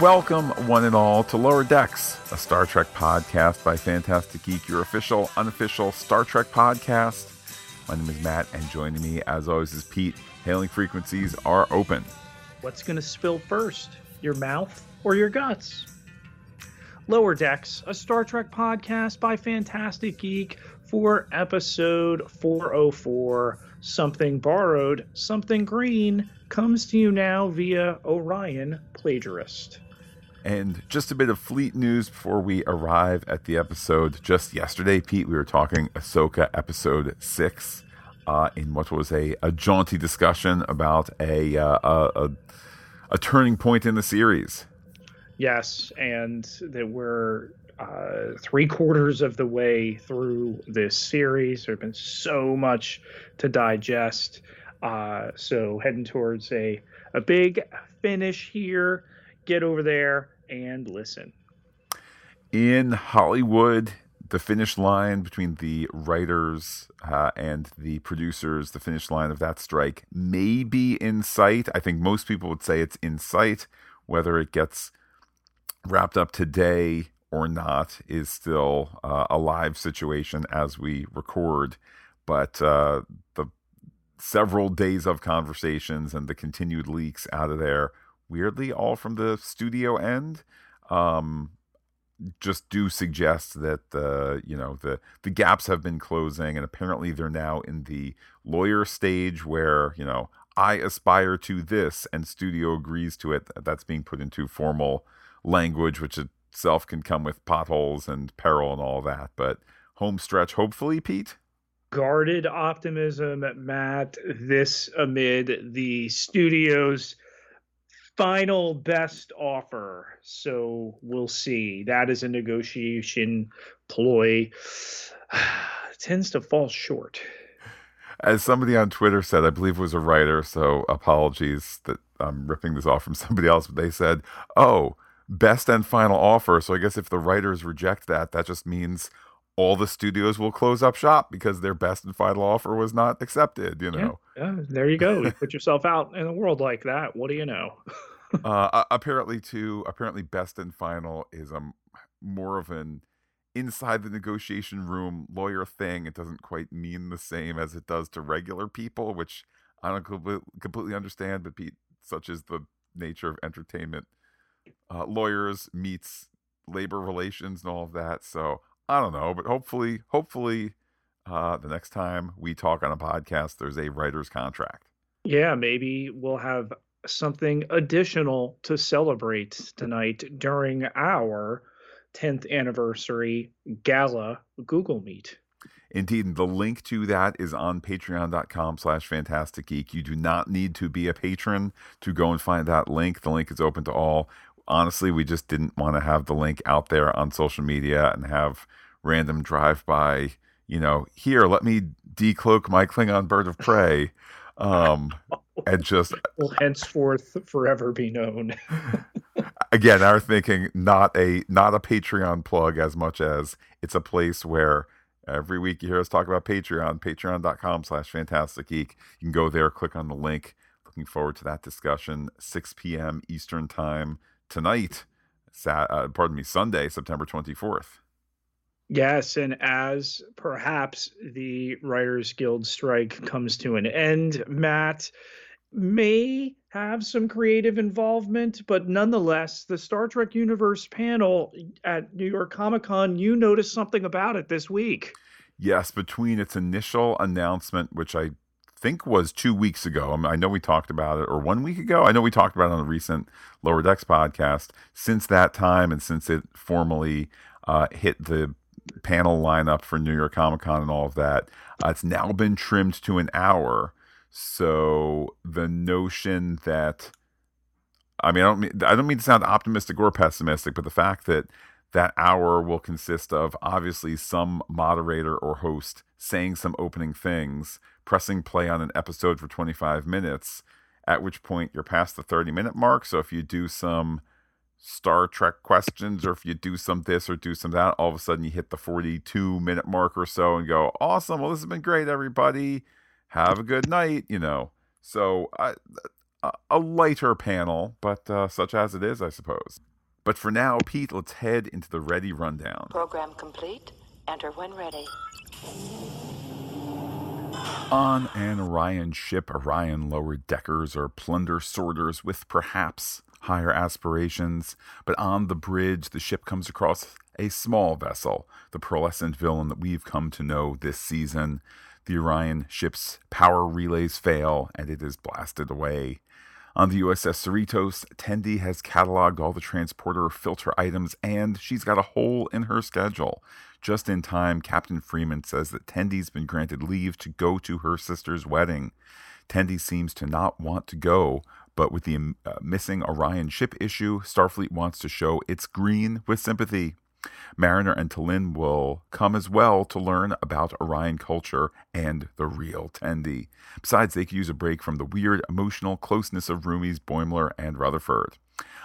Welcome, one and all, to Lower Decks, a Star Trek podcast by Phantastic Geek, your official, unofficial Star Trek podcast. My name is Matt, and joining me, as always, is Pete. Hailing frequencies are open. What's going to spill first, your mouth or your guts? Lower Decks, a Star Trek podcast by Phantastic Geek for episode 404. Something Borrowed, Something Green comes to you now via Orion Plagiarist. And just a bit of fleet news before we arrive at the episode. Just yesterday, Pete, we were talking Ahsoka episode six, uh, in what was a, a jaunty discussion about a, uh, a, a turning point in the series. Yes, and that we're uh, three quarters of the way through this series. There's been so much to digest. Uh, so heading towards a a big finish here. Get over there and listen. In Hollywood, the finish line between the writers uh, and the producers, the finish line of that strike may be in sight. I think most people would say it's in sight. Whether it gets wrapped up today or not is still uh, a live situation as we record. But uh, the several days of conversations and the continued leaks out of there, weirdly, all from the studio end. Um, just do suggest that the you know the the gaps have been closing and apparently they're now in the lawyer stage where you know I aspire to this and studio agrees to it that's being put into formal language which itself can come with potholes and peril and all that but home stretch hopefully Pete guarded optimism Matt this amid the studio's final best offer. So we'll see. That is a negotiation ploy. tends to fall short. As somebody on Twitter said, I believe it was a writer, so apologies that I'm ripping this off from somebody else, but they said, "Oh, best and final offer." So I guess if the writers reject that, that just means all the studios will close up shop because their best and final offer was not accepted, you know. Yeah, yeah there you go. You put yourself out in the world like that. What do you know? uh, apparently, too, apparently, best and final is a more of an inside the negotiation room lawyer thing. It doesn't quite mean the same as it does to regular people, which I don't completely understand. But Pete, such is the nature of entertainment, uh, lawyers meets labor relations and all of that. So I don't know, but hopefully, hopefully, uh, the next time we talk on a podcast, there's a writer's contract. Yeah, maybe we'll have something additional to celebrate tonight during our 10th anniversary gala Google Meet. Indeed, the link to that is on patreon.com slash phantastic geek. You do not need to be a patron to go and find that link. The link is open to all honestly, we just didn't want to have the link out there on social media and have random drive by, you know, here, let me decloak my Klingon bird of prey. Um, and just will henceforth forever be known. again, our thinking not a not a Patreon plug as much as it's a place where every week you hear us talk about Patreon, patreon.com slash phantastic geek. You can go there, click on the link. Looking forward to that discussion. 6 p.m. Eastern time tonight, Sat, uh, pardon me, Sunday, September 24th. Yes, and as perhaps the Writers Guild strike comes to an end, Matt may have some creative involvement, but nonetheless, the Star Trek Universe panel at New York Comic Con, you noticed something about it this week. Yes, between its initial announcement, which I think was two weeks ago. I, mean, I, know we talked about it, or one week ago. I know we talked about it on the recent Lower Decks podcast. Since that time, and since it formally uh, hit the panel lineup for New York Comic Con and all of that, uh, it's now been trimmed to an hour. So the notion that I mean, I don't mean I don't mean to sound optimistic or pessimistic, but the fact that that hour will consist of obviously some moderator or host saying some opening things, pressing play on an episode for 25 minutes, at which point you're past the 30 minute mark. So if you do some Star Trek questions or if you do some this or do some that, all of a sudden you hit the 42 minute mark or so and go, awesome. Well, this has been great, everybody. Have a good night, you know. So I, a, lighter panel, but uh, such as it is, I suppose. But for now, Pete, let's head into the ready rundown. Program complete. Enter when ready. On an Orion ship, Orion lower deckers are plunder sorters with perhaps higher aspirations. But on the bridge, the ship comes across a small vessel, the pearlescent villain that we've come to know this season. The Orion ship's power relays fail and it is blasted away. On the USS Cerritos, Tendi has cataloged all the transporter filter items and she's got a hole in her schedule. Just in time, Captain Freeman says that Tendi's been granted leave to go to her sister's wedding. Tendi seems to not want to go, but with the uh, missing Orion ship issue, Starfleet wants to show it's green with sympathy. Mariner and T'Lyn will come as well to learn about Orion culture and the real Tendi. Besides, they could use a break from the weird emotional closeness of roomies Boimler and Rutherford.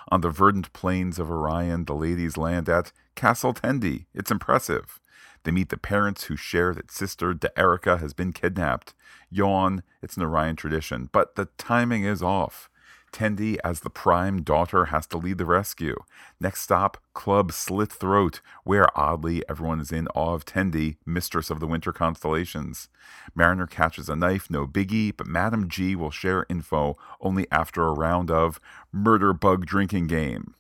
On the verdant plains of Orion, the ladies land at Castle Tendi. It's impressive. They meet the parents who share that sister D'Erica has been kidnapped. Yawn, it's an Orion tradition, but the timing is off. Tendi, as the prime daughter, has to lead the rescue. Next stop, Club Slit Throat, where oddly everyone is in awe of Tendi, mistress of the winter constellations. Mariner catches a knife, no biggie, but Madam G will share info only after a round of murder bug drinking game.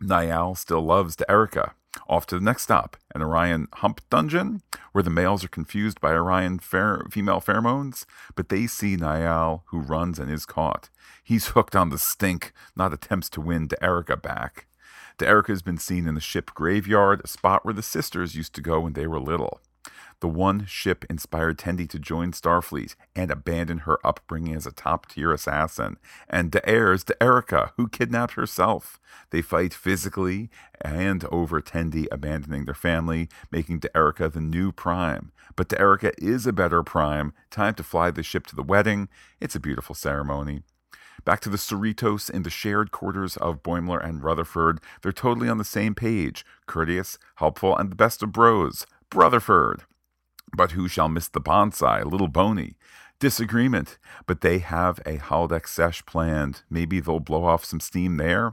Naial still loves D'Erica. Off to the next stop, an Orion hump dungeon, where the males are confused by Orion female pheromones, but they see Niall, who runs and is caught. He's hooked on the stink, not attempts to win D'Erica back. D'Erica has been seen in the ship graveyard, a spot where the sisters used to go when they were little. The one ship inspired Tendi to join Starfleet and abandon her upbringing as a top tier assassin. And D'Air's D'Erica, who kidnapped herself. They fight physically and over Tendi abandoning their family, making D'Erica the new prime. But D'Erica is a better prime. Time to fly the ship to the wedding. It's a beautiful ceremony. Back to the Cerritos in the shared quarters of Boimler and Rutherford. They're totally on the same page. Courteous, helpful, and the best of bros. Brotherford. But who shall miss the bonsai, Little Boney? Disagreement, but they have a holodeck sesh planned. Maybe they'll blow off some steam there.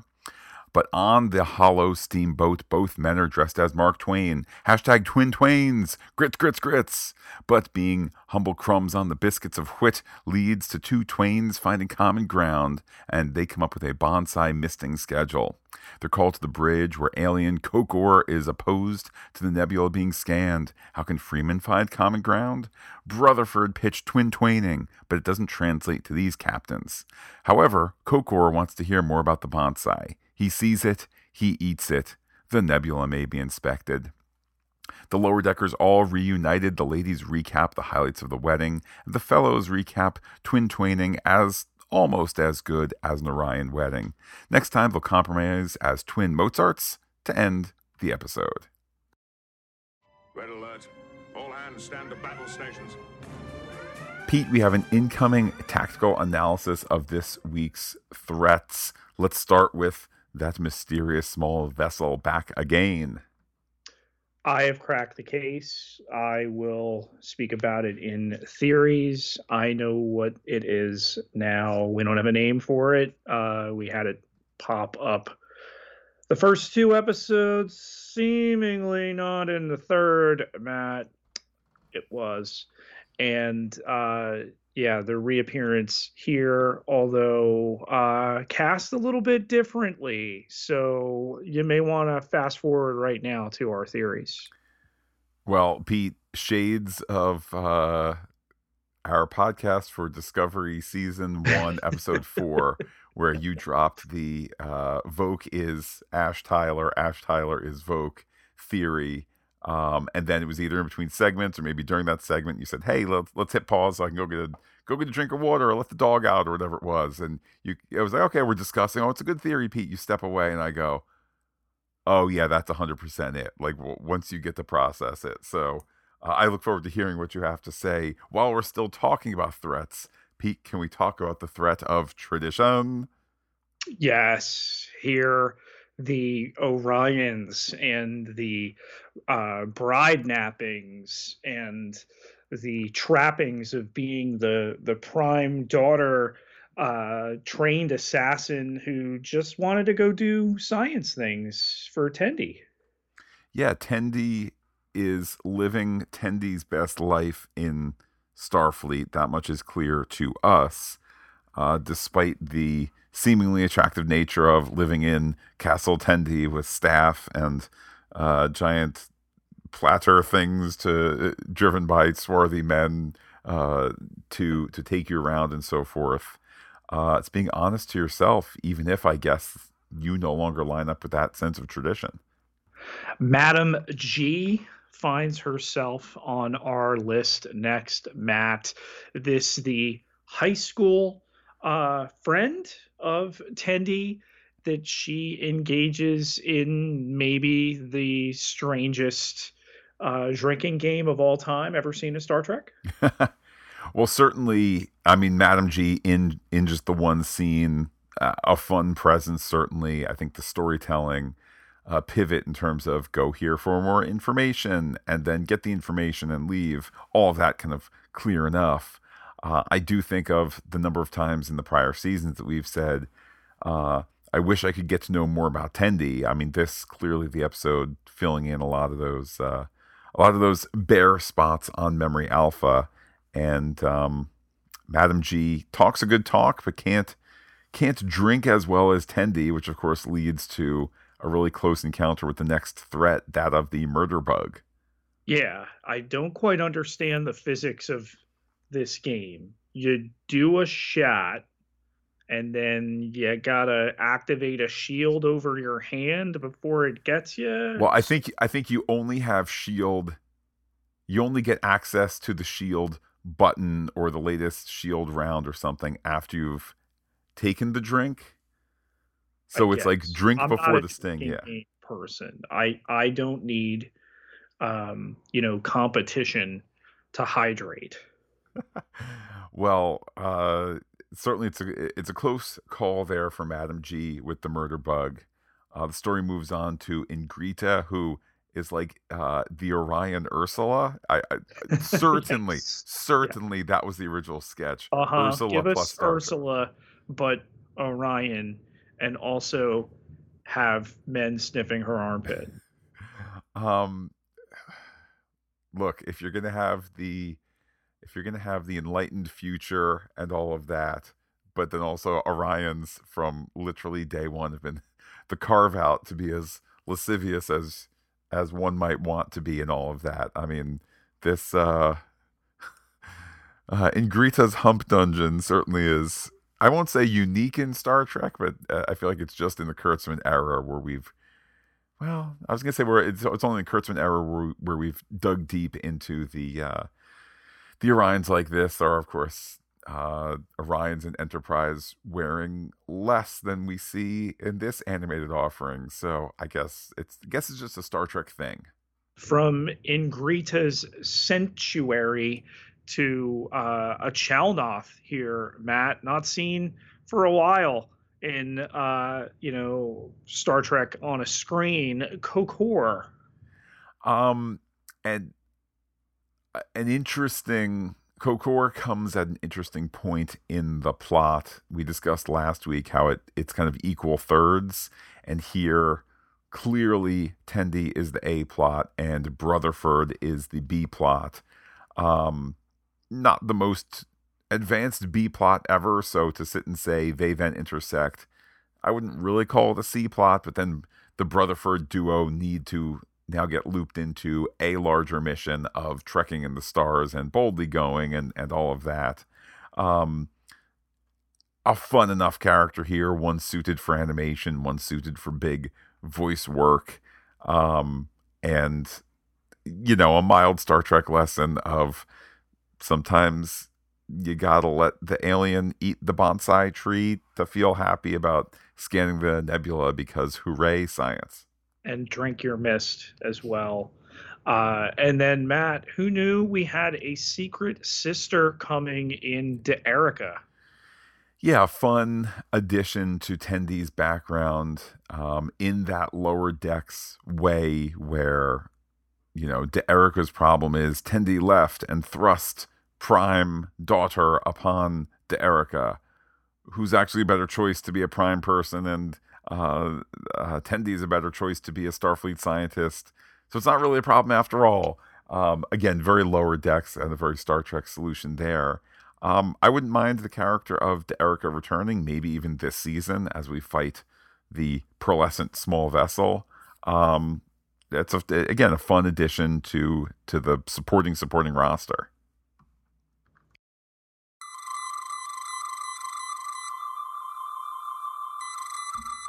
But on the hollow steamboat, both men are dressed as Mark Twain. Hashtag twin twains. Grits, grits, grits. But being humble crumbs on the biscuits of wit leads to two twains finding common ground, and they come up with a bonsai misting schedule. They're called to the bridge where alien Kokor is opposed to the nebula being scanned. How can Freeman find common ground? Rutherford pitched twin twaining, but it doesn't translate to these captains. However, Kokor wants to hear more about the bonsai. He sees it, he eats it. The nebula may be inspected. The lower deckers all reunited. The ladies recap the highlights of the wedding, and the fellows recap twin twaining as almost as good as an Orion wedding. Next time, they'll compromise as twin Mozarts to end the episode. Red alert. All hands stand to battle stations. Pete, we have an incoming tactical analysis of this week's threats. Let's start with that mysterious small vessel back again. I have cracked the case. I will speak about it in theories. I know what it is now. We don't have a name for it. Uh, we had it pop up the first two episodes, seemingly not in the third, Matt. It was. And uh, yeah, the reappearance here, although uh, cast a little bit differently. So you may want to fast forward right now to our theories. Well, Pete, shades of uh, our podcast for Discovery season one, episode four, where you dropped the uh, Voq is Ash Tyler, Ash Tyler is Voq theory um, and then it was either in between segments or maybe during that segment you said, "Hey, let's let's hit pause so I can go get a go get a drink of water or let the dog out or whatever it was." And you, it was like, "Okay, we're discussing. Oh, it's a good theory, Pete." You step away, and I go, "Oh yeah, that's hundred percent it." Like w- once you get to process it. So uh, I look forward to hearing what you have to say while we're still talking about threats. Pete, can we talk about the threat of tradition? Yes, here the Orions and the uh, bride nappings and the trappings of being the the prime daughter uh, trained assassin who just wanted to go do science things for Tendi. Yeah, Tendi is living Tendi's best life in Starfleet. That much is clear to us, uh, despite the seemingly attractive nature of living in Castle Tendi with staff and uh, giant platter things to driven by swarthy men uh, to to take you around and so forth. Uh, it's being honest to yourself, even if I guess you no longer line up with that sense of tradition. Madam G finds herself on our list next. Matt, this the high school uh, friend of Tendi that she engages in maybe the strangest uh, drinking game of all time ever seen in Star Trek? well, certainly. I mean, Madam G in in just the one scene, uh, a fun presence. Certainly, I think the storytelling uh, pivot in terms of go here for more information and then get the information and leave. All of that kind of clear enough. Uh, I do think of the number of times in the prior seasons that we've said, uh, I wish I could get to know more about Tendi. I mean, this clearly the episode filling in a lot of those uh, a lot of those bare spots on Memory Alpha, and um, Madam G talks a good talk, but can't can't drink as well as Tendi, which of course leads to a really close encounter with the next threat, that of the murder bug. Yeah, I don't quite understand the physics of this game. You do a shot and then you gotta activate a shield over your hand before it gets you. Well, I think I think you only have shield. You only get access to the shield button or the latest shield round or something after you've taken the drink. So it's like drink I'm before the sting. Yeah. Person, I I don't need, um, you know, competition to hydrate. well, uh, certainly it's a it's a close call there for Madam G with the murder bug. Uh, the story moves on to Ingrita, who is like uh, the Orion Ursula. I, I certainly, yes. certainly yeah. that was the original sketch. Uh-huh. Ursula Give us Ursula, but Orion, and also have men sniffing her armpit. Um, look, if you're gonna have the you're going to have the enlightened future and all of that, but then also Orions from literally day one have been the carve out to be as lascivious as as one might want to be and all of that. I mean, this uh, uh Ingrita's hump dungeon certainly is I won't say unique in Star Trek, but uh, I feel like it's just in the Kurtzman era where we've well, I was gonna say where it's, it's only in Kurtzman era where, where we've dug deep into the uh, the Orions like this are, of course, uh, Orions and Enterprise wearing less than we see in this animated offering. So I guess it's I guess it's just a Star Trek thing. From Ingrita's sanctuary to uh, a Chalnoth here, Matt, not seen for a while in uh, you know Star Trek on a screen. Kokor. Um, and an interesting Kokor comes at an interesting point in the plot. We discussed last week how it it's kind of equal thirds, and here clearly Tendi is the A plot and Brotherford is the B plot. Um, not the most advanced B plot ever, so to sit and say they then intersect, I wouldn't really call it a C plot, but then the Brotherford duo need to now get looped into a larger mission of trekking in the stars and boldly going and, and all of that. Um, a fun enough character here, one suited for animation, one suited for big voice work. Um, and, you know, a mild Star Trek lesson of sometimes you gotta let the alien eat the bonsai tree to feel happy about scanning the nebula because hooray, science and drink your mist as well. Uh, and then Matt, who knew we had a secret sister coming in D'Erica? Yeah, fun addition to Tendi's background um, in that lower decks way where, you know, D'Erica's problem is Tendi left and thrust prime daughter upon D'Erica. who's actually a better choice to be a prime person and uh, uh Tendi is a better choice to be a starfleet scientist. So it's not really a problem after all. Um, again very lower decks and a very star trek solution there. Um, i wouldn't mind the character of Erica returning maybe even this season as we fight the pearlescent small vessel. Um, that's a, again a fun addition to to the supporting supporting roster.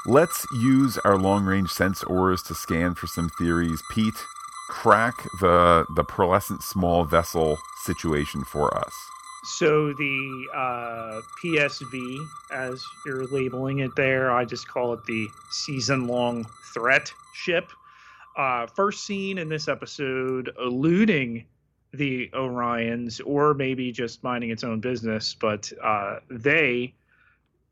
Let's use our long range sensors to scan for some theories. Pete, crack the the pearlescent small vessel situation for us. So the uh, PSV, as you're labeling it there, I just call it the season long threat ship uh, first seen in this episode eluding the Orions or maybe just minding its own business, but uh, they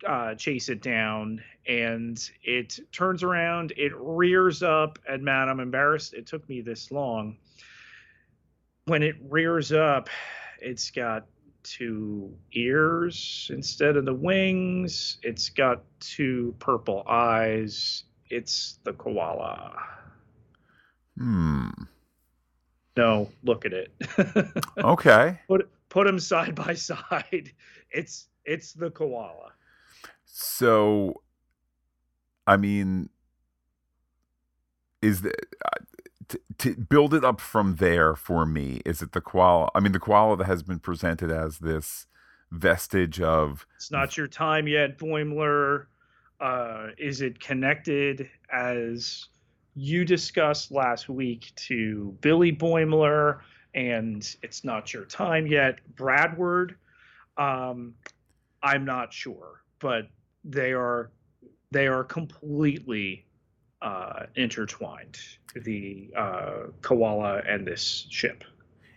uh, chase it down and it turns around, it rears up, and man, I'm embarrassed it took me this long. When it rears up, it's got two ears instead of the wings, it's got two purple eyes. It's the koala. Hmm. No, look at it. okay. Put put them side by side. It's it's the koala. So, I mean, is the uh, to, to build it up from there for me? Is it the koala? I mean, the koala that has been presented as this vestige of. It's not your time yet, Boimler. Uh, is it connected as you discussed last week to Billy Boimler and It's Not Your Time Yet, Bradward. Um, I'm not sure, but they are they are completely uh, intertwined. The uh, koala and this ship.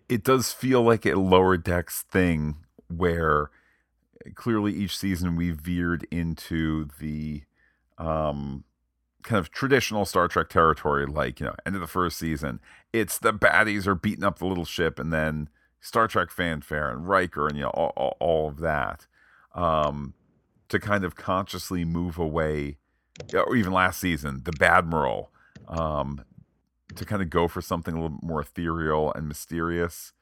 It does feel like a lower decks thing where clearly each season we veered into the um kind of traditional Star Trek territory, like, you know, end of the first season, it's the baddies are beating up the little ship and then Star Trek fanfare and Riker and, you know, all, all, all of that. Um, to kind of consciously move away, or even last season, the Badmiral, um, to kind of go for something a little more ethereal and mysterious.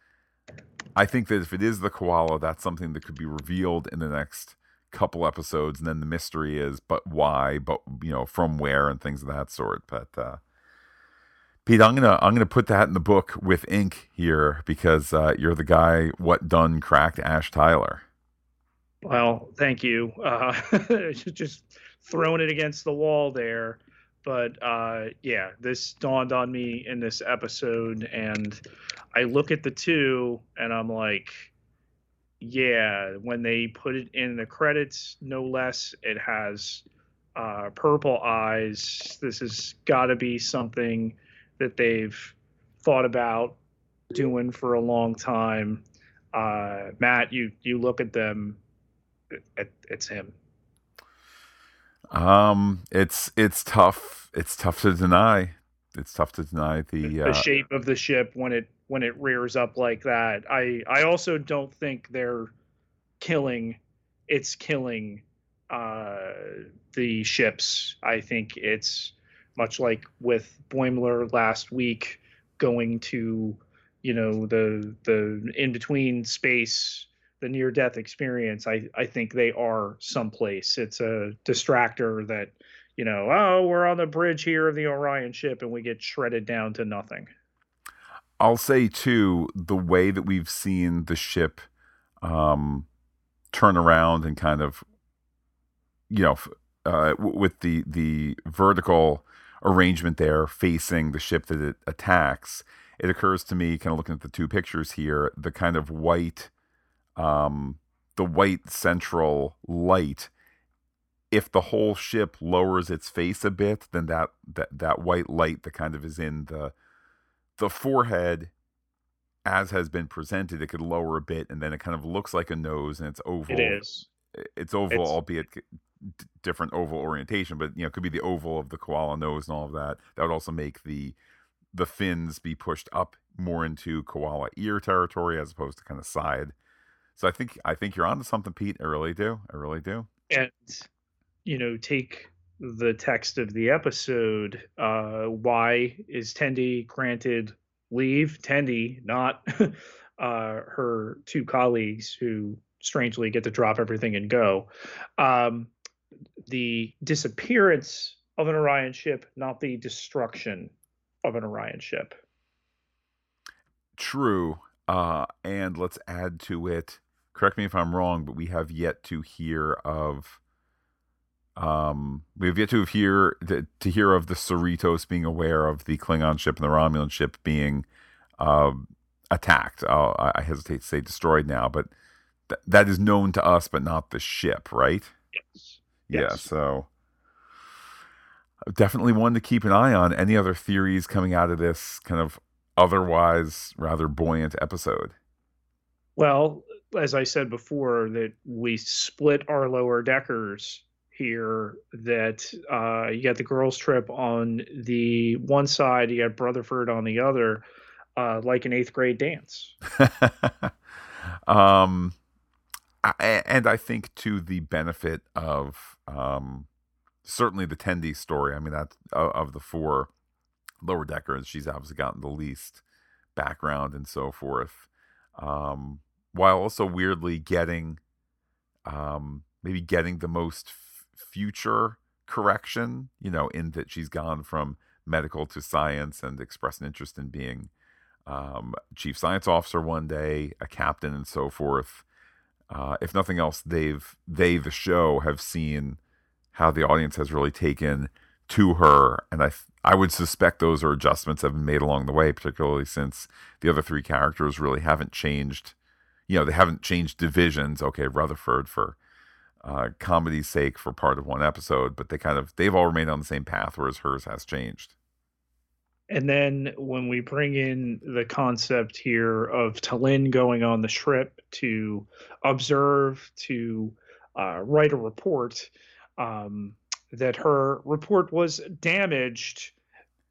I think that if it is the koala, that's something that could be revealed in the next couple episodes and then the mystery is but why but you know from where and things of that sort but uh Pete, I'm gonna I'm gonna put that in the book with ink here because uh, you're the guy what done cracked Ash Tyler. Well, thank you. Uh, just throwing it against the wall there, but uh, yeah, this dawned on me in this episode, and I look at the two, and I'm like, yeah, when they put it in the credits, no less, it has uh, purple eyes. This has got to be something that they've thought about doing for a long time. Uh, Matt, you you look at them, it, it's him. Um, it's it's tough. It's tough to deny. It's tough to deny the the uh, shape of the ship when it when it rears up like that. I I also don't think they're killing. It's killing uh, the ships. I think it's much like with Boimler last week, going to you know the the in between space the near death experience i i think they are someplace it's a distractor that you know oh we're on the bridge here of the orion ship and we get shredded down to nothing I'll say too the way that we've seen the ship um, turn around and kind of, you know, uh, with the the vertical arrangement there facing the ship that it attacks. It occurs to me, kind of looking at the two pictures here, the kind of white, um, the white central light. If the whole ship lowers its face a bit, then that that that white light that kind of is in the the forehead as has been presented it could lower a bit and then it kind of looks like a nose and it's oval it is it's oval it's, albeit different oval orientation but you know it could be the oval of the koala nose and all of that that would also make the the fins be pushed up more into koala ear territory as opposed to kind of side so i think i think you're onto something pete. I really do. I really do. And you know take the text of the episode uh why is tendi granted leave? Tendi not uh her two colleagues who strangely get to drop everything and go. Um the disappearance of an orion ship not the destruction of an orion ship. True. Uh, and let's add to it. Correct me if I'm wrong, but we have yet to hear of. Um, we have yet to hear to, to hear of the Cerritos being aware of the Klingon ship and the Romulan ship being uh, attacked. i I hesitate to say destroyed now, but th- that is known to us, but not the ship, right? yes Yeah. Yes. So definitely one to keep an eye on. Any other theories coming out of this kind of otherwise rather buoyant episode? Well, as I said before, that we split our lower deckers here. That uh, you got the girls' trip on the one side, you got Rutherford on the other, uh, like an eighth grade dance. um, I, and I think to the benefit of um, certainly the Tendi story. I mean, that of, of the four lower deckers, she's obviously gotten the least background and so forth. Um, while also weirdly getting, um, maybe getting the most f- future correction. You know, in that she's gone from medical to science and expressed an interest in being um, chief science officer one day, a captain, and so forth. Uh, if nothing else, they've they the show have seen how the audience has really taken to her, and I I would suspect those are adjustments have been made along the way, particularly since the other three characters really haven't changed. You know, they haven't changed divisions. Okay, Rutherford for uh, comedy's sake for part of one episode, but they kind of they've all remained on the same path, whereas hers has changed. And then when we bring in the concept here of T'Lyn going on the trip to observe, to uh, write a report, um, that her report was damaged,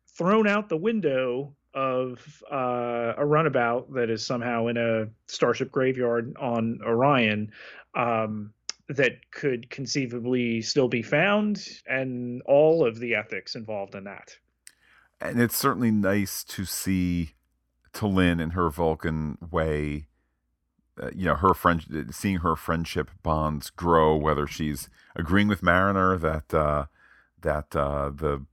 thrown out the window of uh, a runabout that is somehow in a starship graveyard on Orion. Um, that could conceivably still be found, and all of the ethics involved in that. and it's certainly nice to see T'Lyn in her Vulcan way. Uh, you know, her friend, seeing her friendship bonds grow. Whether she's agreeing with Mariner that uh, that uh, the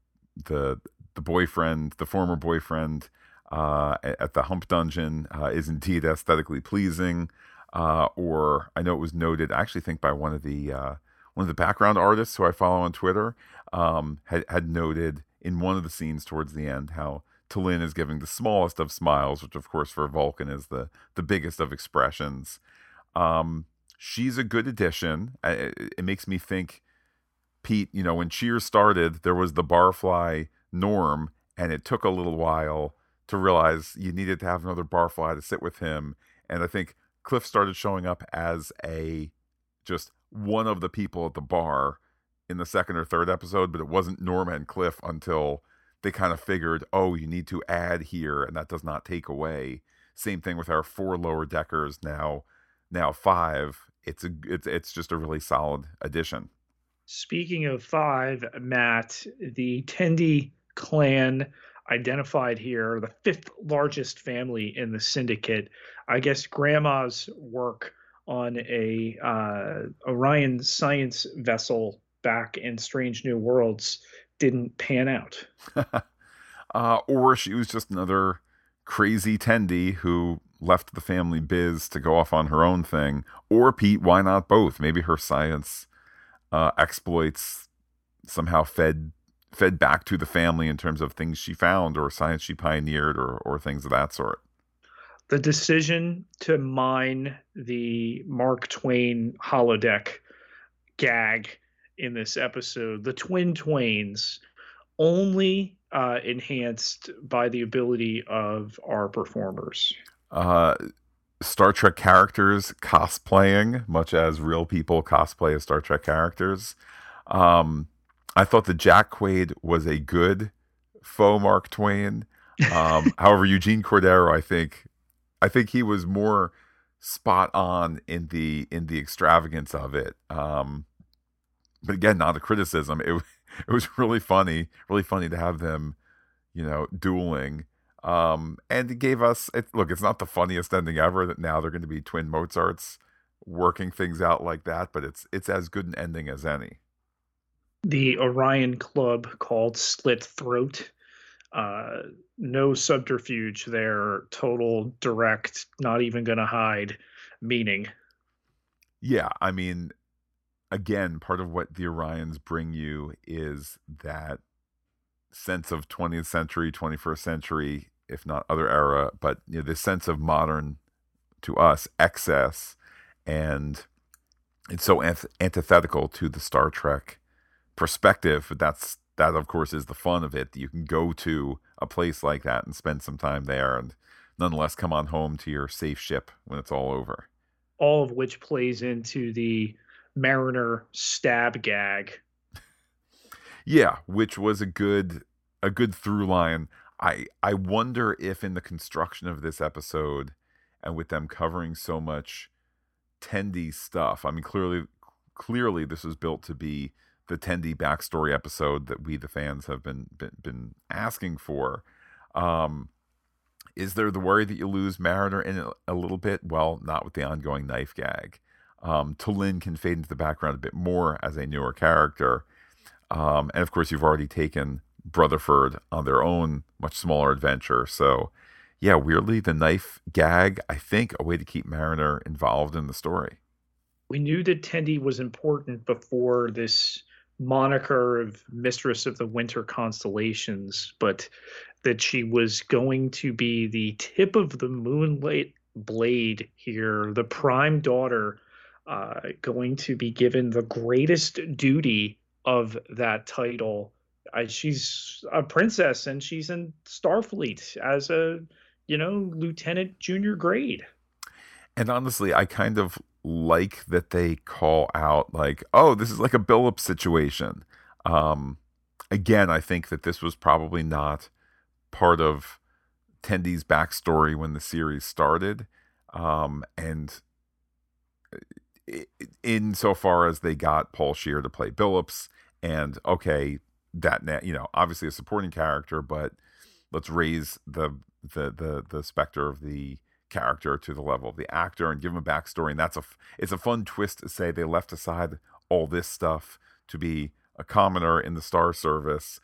the the boyfriend, the former boyfriend uh, at the Hump Dungeon, uh, is indeed aesthetically pleasing, uh, or I know it was noted. I actually think by one of the uh, one of the background artists who I follow on Twitter um, had had noted in one of the scenes towards the end how T'Lyn is giving the smallest of smiles, which of course for Vulcan is the the biggest of expressions. Um, she's a good addition. It, it makes me think, Pete. You know, when Cheers started, there was the barfly norm, and it took a little while to realize you needed to have another barfly to sit with him. And I think Cliff started showing up as a just one of the people at the bar in the second or third episode, but it wasn't Norma and Cliff until they kind of figured, oh, you need to add here, and that does not take away. Same thing with our four lower deckers now, now five. It's a it's it's just a really solid addition. Speaking of five, Matt, the Tendi clan identified here, the fifth largest family in the syndicate. I guess Grandma's work on a uh, Orion science vessel back in Strange New Worlds didn't pan out. uh, or she was just another crazy Tendi who left the family biz to go off on her own thing. Or Pete, why not both? Maybe her science uh, exploits somehow fed fed back to the family in terms of things she found or science she pioneered or or things of that sort. The decision to mine the Mark Twain holodeck gag in this episode, the twin twains, only uh, enhanced by the ability of our performers. Uh, Star Trek characters cosplaying, much as real people cosplay as Star Trek characters. Um, I thought that Jack Quaid was a good faux Mark Twain. Um, however, Eugene Cordero, I think, I think he was more spot on in the in the extravagance of it. Um, but again, not a criticism. It it was really funny, really funny to have them, you know, dueling. Um, and it gave us it, look. It's not the funniest ending ever. That now they're going to be twin Mozarts working things out like that, but it's it's as good an ending as any. The Orion Club called Slit Throat. Uh, no subterfuge there. Total direct. Not even going to hide meaning. Yeah, I mean, again, part of what the Orions bring you is that sense of 20th century, 21st century, if not other era, but you know, this sense of modern to us excess, and it's so antithetical to the Star Trek perspective. But that's that, of course, is the fun of it. That you can go to a place like that and spend some time there, and nonetheless come on home to your safe ship when it's all over. All of which plays into the Mariner stab gag. Yeah, which was a good a good through line. I I wonder if in the construction of this episode and with them covering so much Tendi stuff. I mean clearly clearly this was built to be the Tendi backstory episode that we the fans have been been, been asking for. Um is there the worry that you lose Mariner in a, a little bit? Well, not with the ongoing knife gag. Um, T'Lyn can fade into the background a bit more as a newer character. Um, and of course, you've already taken Rutherford on their own much smaller adventure. So, yeah, weirdly, the knife gag, I think, a way to keep Mariner involved in the story. We knew that Tendi was important before this moniker of Mistress of the Winter Constellations, but that she was going to be the tip of the moonlight blade here, the prime daughter uh, going to be given the greatest duty of that title. Uh, she's a princess and she's in Starfleet as a, you know, lieutenant junior grade. And honestly, I kind of like that they call out like, oh, this is like a Billups situation. Um, again, I think that this was probably not part of Tendi's backstory when the series started. Um, and insofar as they got Paul Scheer to play Billups, and okay, that you know, obviously a supporting character, but let's raise the the the the specter of the character to the level of the actor and give him a backstory. And that's a it's a fun twist to say they left aside all this stuff to be a commoner in the Star Service.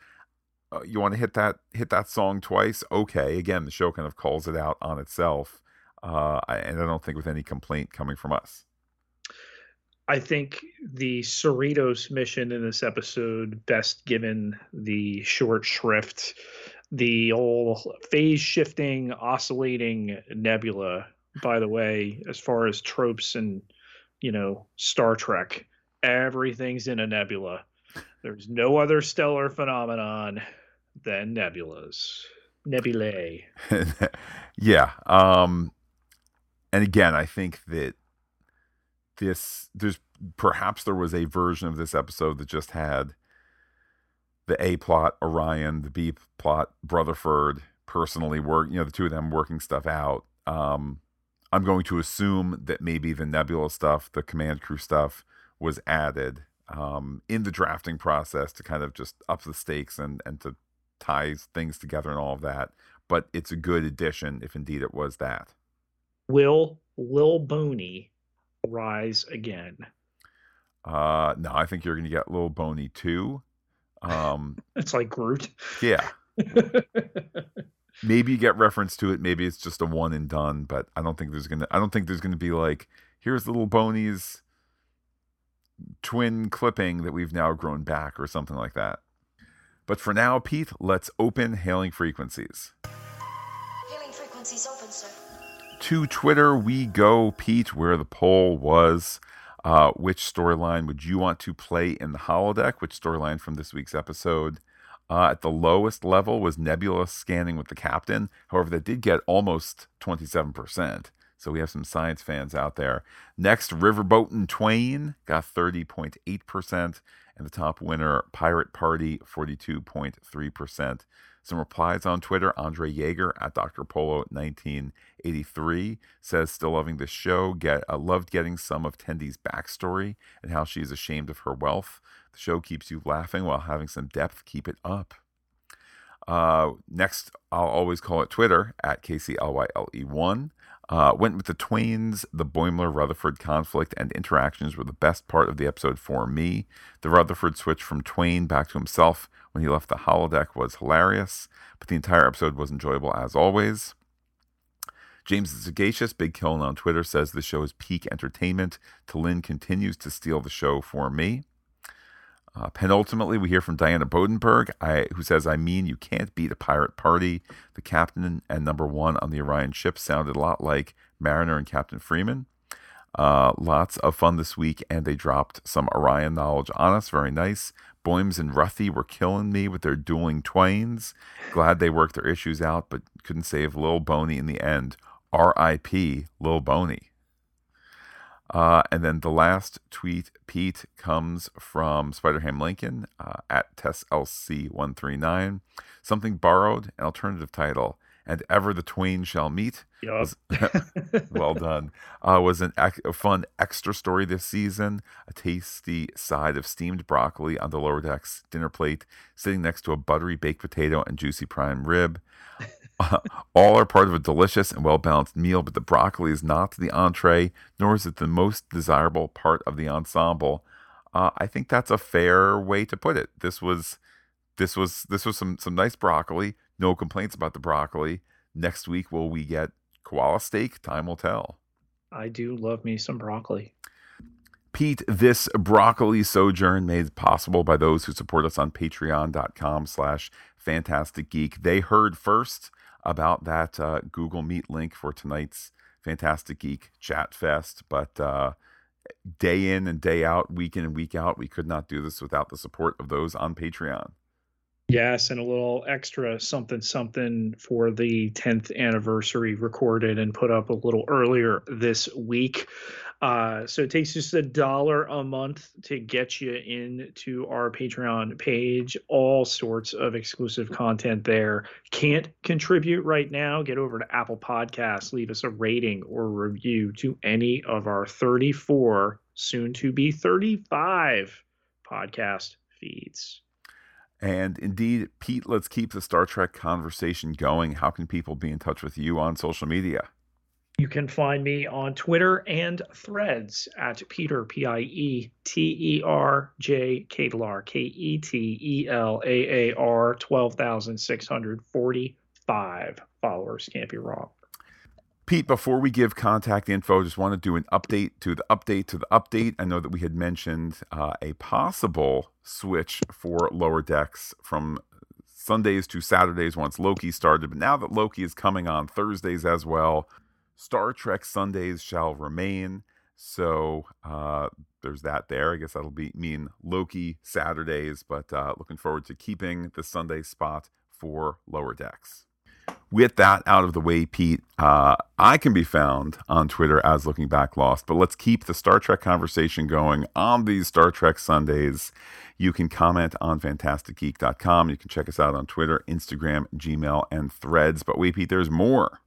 Uh, you want to hit that hit that song twice? Okay. Again, the show kind of calls it out on itself, uh, and I don't think with any complaint coming from us. I think the Cerritos mission in this episode best given the short shrift, the old phase shifting, oscillating nebula. By the way, as far as tropes and you know Star Trek, everything's in a nebula. There's no other stellar phenomenon than nebulas, nebulae. yeah. Um, and again, I think that this there's perhaps there was a version of this episode that just had the A plot Orion, the B plot Rutherford personally work, you know, the two of them working stuff out. Um, I'm going to assume that maybe the Nebula stuff, the command crew stuff, was added um, in the drafting process to kind of just up the stakes and and to tie things together and all of that. But it's a good addition if indeed it was that. Will Lil Boney rise again? Uh, no, I think you're going to get Little Boney too. Um, it's like Groot. Yeah. maybe you get reference to it. Maybe it's just a one and done. But I don't think there's gonna. I don't think there's gonna be like here's Little Boney's twin clipping that we've now grown back or something like that. But for now, Pete, let's open hailing frequencies. Hailing frequencies open, sir to Twitter we go, Pete, where the poll was. Uh, which storyline would you want to play in the holodeck? Which storyline from this week's episode? Uh, at the lowest level was Nebula scanning with the captain. However, that did get almost 27%. So we have some science fans out there. Next, Riverboat and Twain got 30.8%. And the top winner, Pirate Party, 42.3%. Some replies on Twitter. Andre Yeager at Dr. Polo 1983 says, Still loving this show. Get uh, Loved getting some of Tendi's backstory and how she is ashamed of her wealth. The show keeps you laughing while having some depth. Keep it up. Uh, next, I'll always call it Twitter at KCLYLE1. Uh, went with the Twains. The Boimler Rutherford conflict and interactions were the best part of the episode for me. The Rutherford switch from Twain back to himself when he left the holodeck was hilarious, but the entire episode was enjoyable as always. James Sagacious, Big Killen on Twitter, says the show is peak entertainment. T'Lyn continues to steal the show for me. Uh, penultimately, we hear from Diana Bodenberg, I, who says, I mean, you can't beat a pirate party. The captain and number one on the Orion ship sounded a lot like Mariner and Captain Freeman. Uh, lots of fun this week, and they dropped some Orion knowledge on us. Very nice. Boims and Ruthy were killing me with their dueling twains. Glad they worked their issues out, but couldn't save Lil Boney in the end. R.I.P. Lil Boney. Uh, and then the last tweet, Pete, comes from Spider Ham Lincoln uh, at TessLC139. Something borrowed, an alternative title, and ever the twain shall meet. Yep. Was, well done. Uh, was an ec- a fun extra story this season. A tasty side of steamed broccoli on the lower decks dinner plate, sitting next to a buttery baked potato and juicy prime rib. all are part of a delicious and well balanced meal, but the broccoli is not the entree, nor is it the most desirable part of the ensemble. Uh, I think that's a fair way to put it. This was, this was, this was some some nice broccoli. No complaints about the broccoli. Next week, will we get koala steak? Time will tell. I do love me some broccoli. Pete, this broccoli sojourn made possible by those who support us on patreon.com slash phantastic geek. They heard first about that uh, Google Meet link for tonight's Phantastic Geek Chat Fest. But uh, day in and day out, week in and week out, we could not do this without the support of those on Patreon. Yes, and a little extra something something for the 10th anniversary recorded and put up a little earlier this week. Uh, so it takes just a dollar a month to get you into our Patreon page. All sorts of exclusive content there. Can't contribute right now? Get over to Apple Podcasts, leave us a rating or review to any of our 34, soon to be 35 podcast feeds. And indeed, Pete, let's keep the Star Trek conversation going. How can people be in touch with you on social media? You can find me on Twitter and threads at Peter, P I E T E R J Ketelaar, K E T E L A A R, 12,645 followers. Can't be wrong. Pete, before we give contact info, just want to do an update to the update to the update. I know that we had mentioned uh, a possible switch for lower decks from Sundays to Saturdays once Loki started, but now that Loki is coming on Thursdays as well, Star Trek Sundays shall remain. So uh, there's that there. I guess that'll be mean Loki Saturdays, but uh, looking forward to keeping the Sunday spot for lower decks with that out of the way, Pete, uh, I can be found on Twitter as Looking Back Lost, but let's keep the Star Trek conversation going on these Star Trek Sundays. You can comment on phantasticgeek.com. You can check us out on Twitter, Instagram, Gmail, and threads. But wait, Pete, there's more.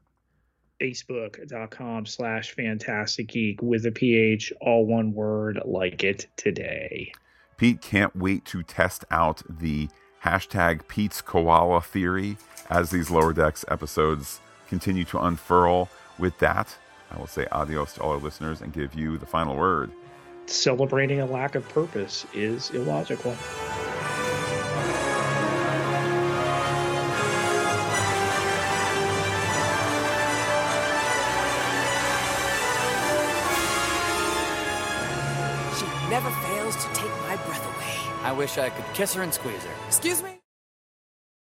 Facebook.com slash phantastic geek with a PH, all one word, like it today. Pete can't wait to test out the hashtag Pete's Koala Theory as these Lower Decks episodes continue to unfurl. With that, I will say adios to all our listeners and give you the final word. Celebrating a lack of purpose is illogical. I wish I could kiss her and squeeze her. Excuse me?